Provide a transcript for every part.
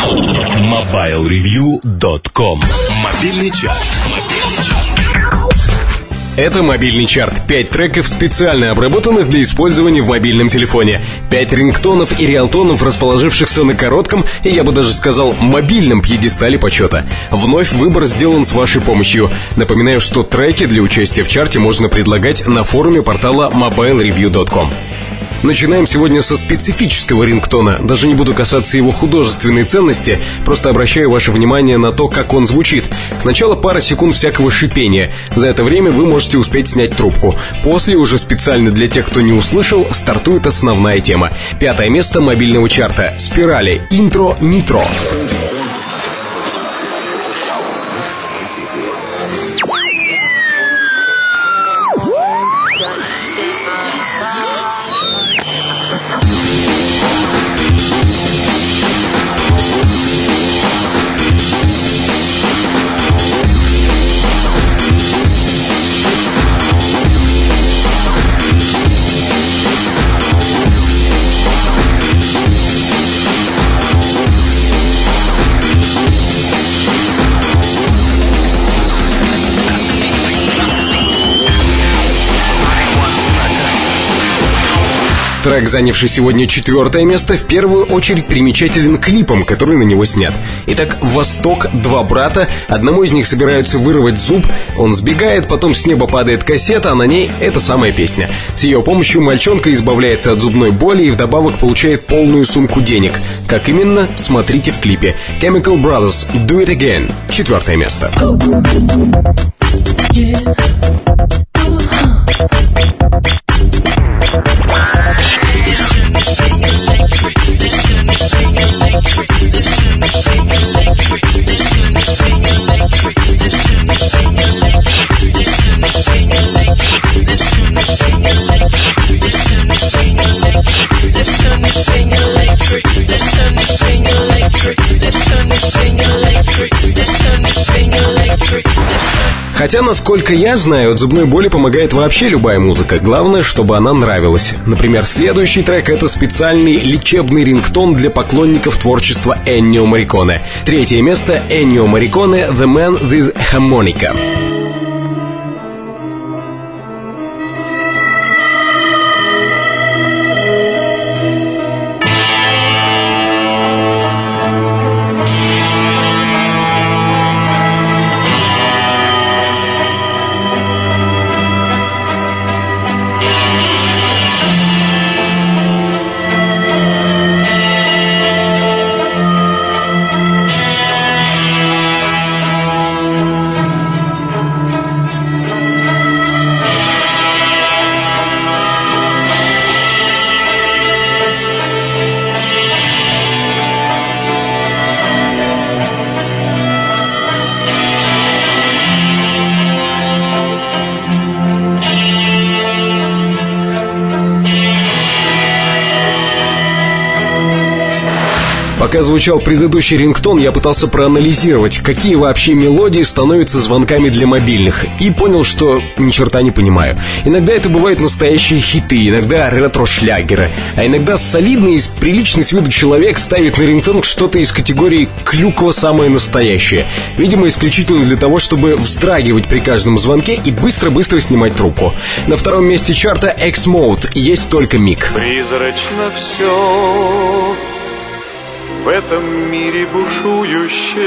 MobileReview.com Мобильный час. Это мобильный чарт. Пять треков, специально обработанных для использования в мобильном телефоне. Пять рингтонов и реалтонов, расположившихся на коротком, и я бы даже сказал, мобильном пьедестале почета. Вновь выбор сделан с вашей помощью. Напоминаю, что треки для участия в чарте можно предлагать на форуме портала mobilereview.com. Начинаем сегодня со специфического рингтона. Даже не буду касаться его художественной ценности, просто обращаю ваше внимание на то, как он звучит. Сначала пара секунд всякого шипения. За это время вы можете успеть снять трубку. После, уже специально для тех, кто не услышал, стартует основная тема. Пятое место мобильного чарта. Спирали. Интро Нитро. Трек, занявший сегодня четвертое место, в первую очередь примечателен клипом, который на него снят. Итак, «Восток», два брата, одному из них собираются вырвать зуб, он сбегает, потом с неба падает кассета, а на ней эта самая песня. С ее помощью мальчонка избавляется от зубной боли и вдобавок получает полную сумку денег. Как именно, смотрите в клипе. Chemical Brothers «Do It Again», четвертое место. Yeah. Хотя, насколько я знаю, от зубной боли помогает вообще любая музыка. Главное, чтобы она нравилась. Например, следующий трек — это специальный лечебный рингтон для поклонников творчества Эннио Мариконе. Третье место — Эннио Мариконе «The Man with Harmonica». Пока звучал предыдущий рингтон, я пытался проанализировать, какие вообще мелодии становятся звонками для мобильных, и понял, что ни черта не понимаю. Иногда это бывают настоящие хиты, иногда ретро-шлягеры, а иногда солидный и приличный с виду человек ставит на рингтон что-то из категории «клюква самое настоящее», видимо, исключительно для того, чтобы вздрагивать при каждом звонке и быстро-быстро снимать трубку. На втором месте чарта X-Mode есть только миг. Призрачно все в этом мире бушующем.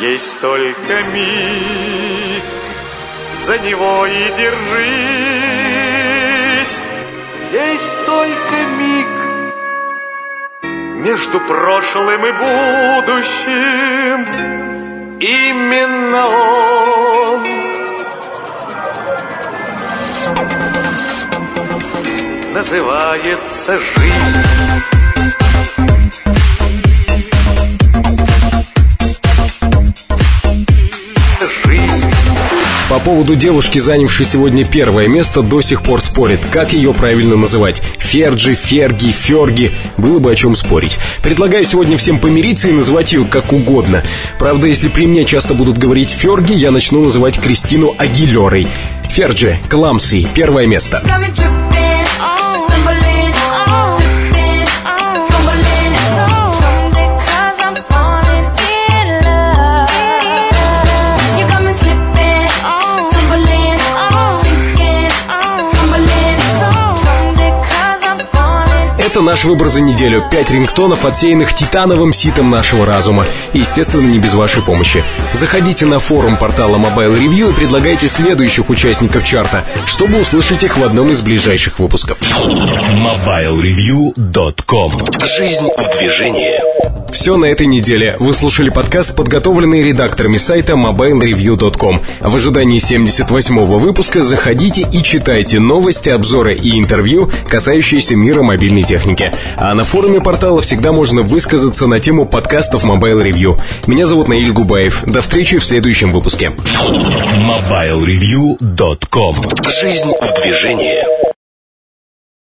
Есть только миг, за него и держись. Есть только миг между прошлым и будущим. Именно он. Называется жизнь поводу девушки, занявшей сегодня первое место, до сих пор спорит, как ее правильно называть. Ферджи, Ферги, Ферги. Было бы о чем спорить. Предлагаю сегодня всем помириться и называть ее как угодно. Правда, если при мне часто будут говорить Ферги, я начну называть Кристину Агилерой. Ферджи, Кламси, первое место. Наш выбор за неделю. Пять рингтонов, отсеянных титановым ситом нашего разума. И, естественно, не без вашей помощи. Заходите на форум портала Mobile Review и предлагайте следующих участников чарта, чтобы услышать их в одном из ближайших выпусков. MobileReview.com Жизнь в движении. Все на этой неделе. Вы слушали подкаст, подготовленный редакторами сайта mobilereview.com. В ожидании 78-го выпуска заходите и читайте новости, обзоры и интервью, касающиеся мира мобильной техники. А на форуме портала всегда можно высказаться на тему подкастов Mobile Review. Меня зовут Наиль Губаев. До встречи в следующем выпуске. MobileReview.com Жизнь в движении.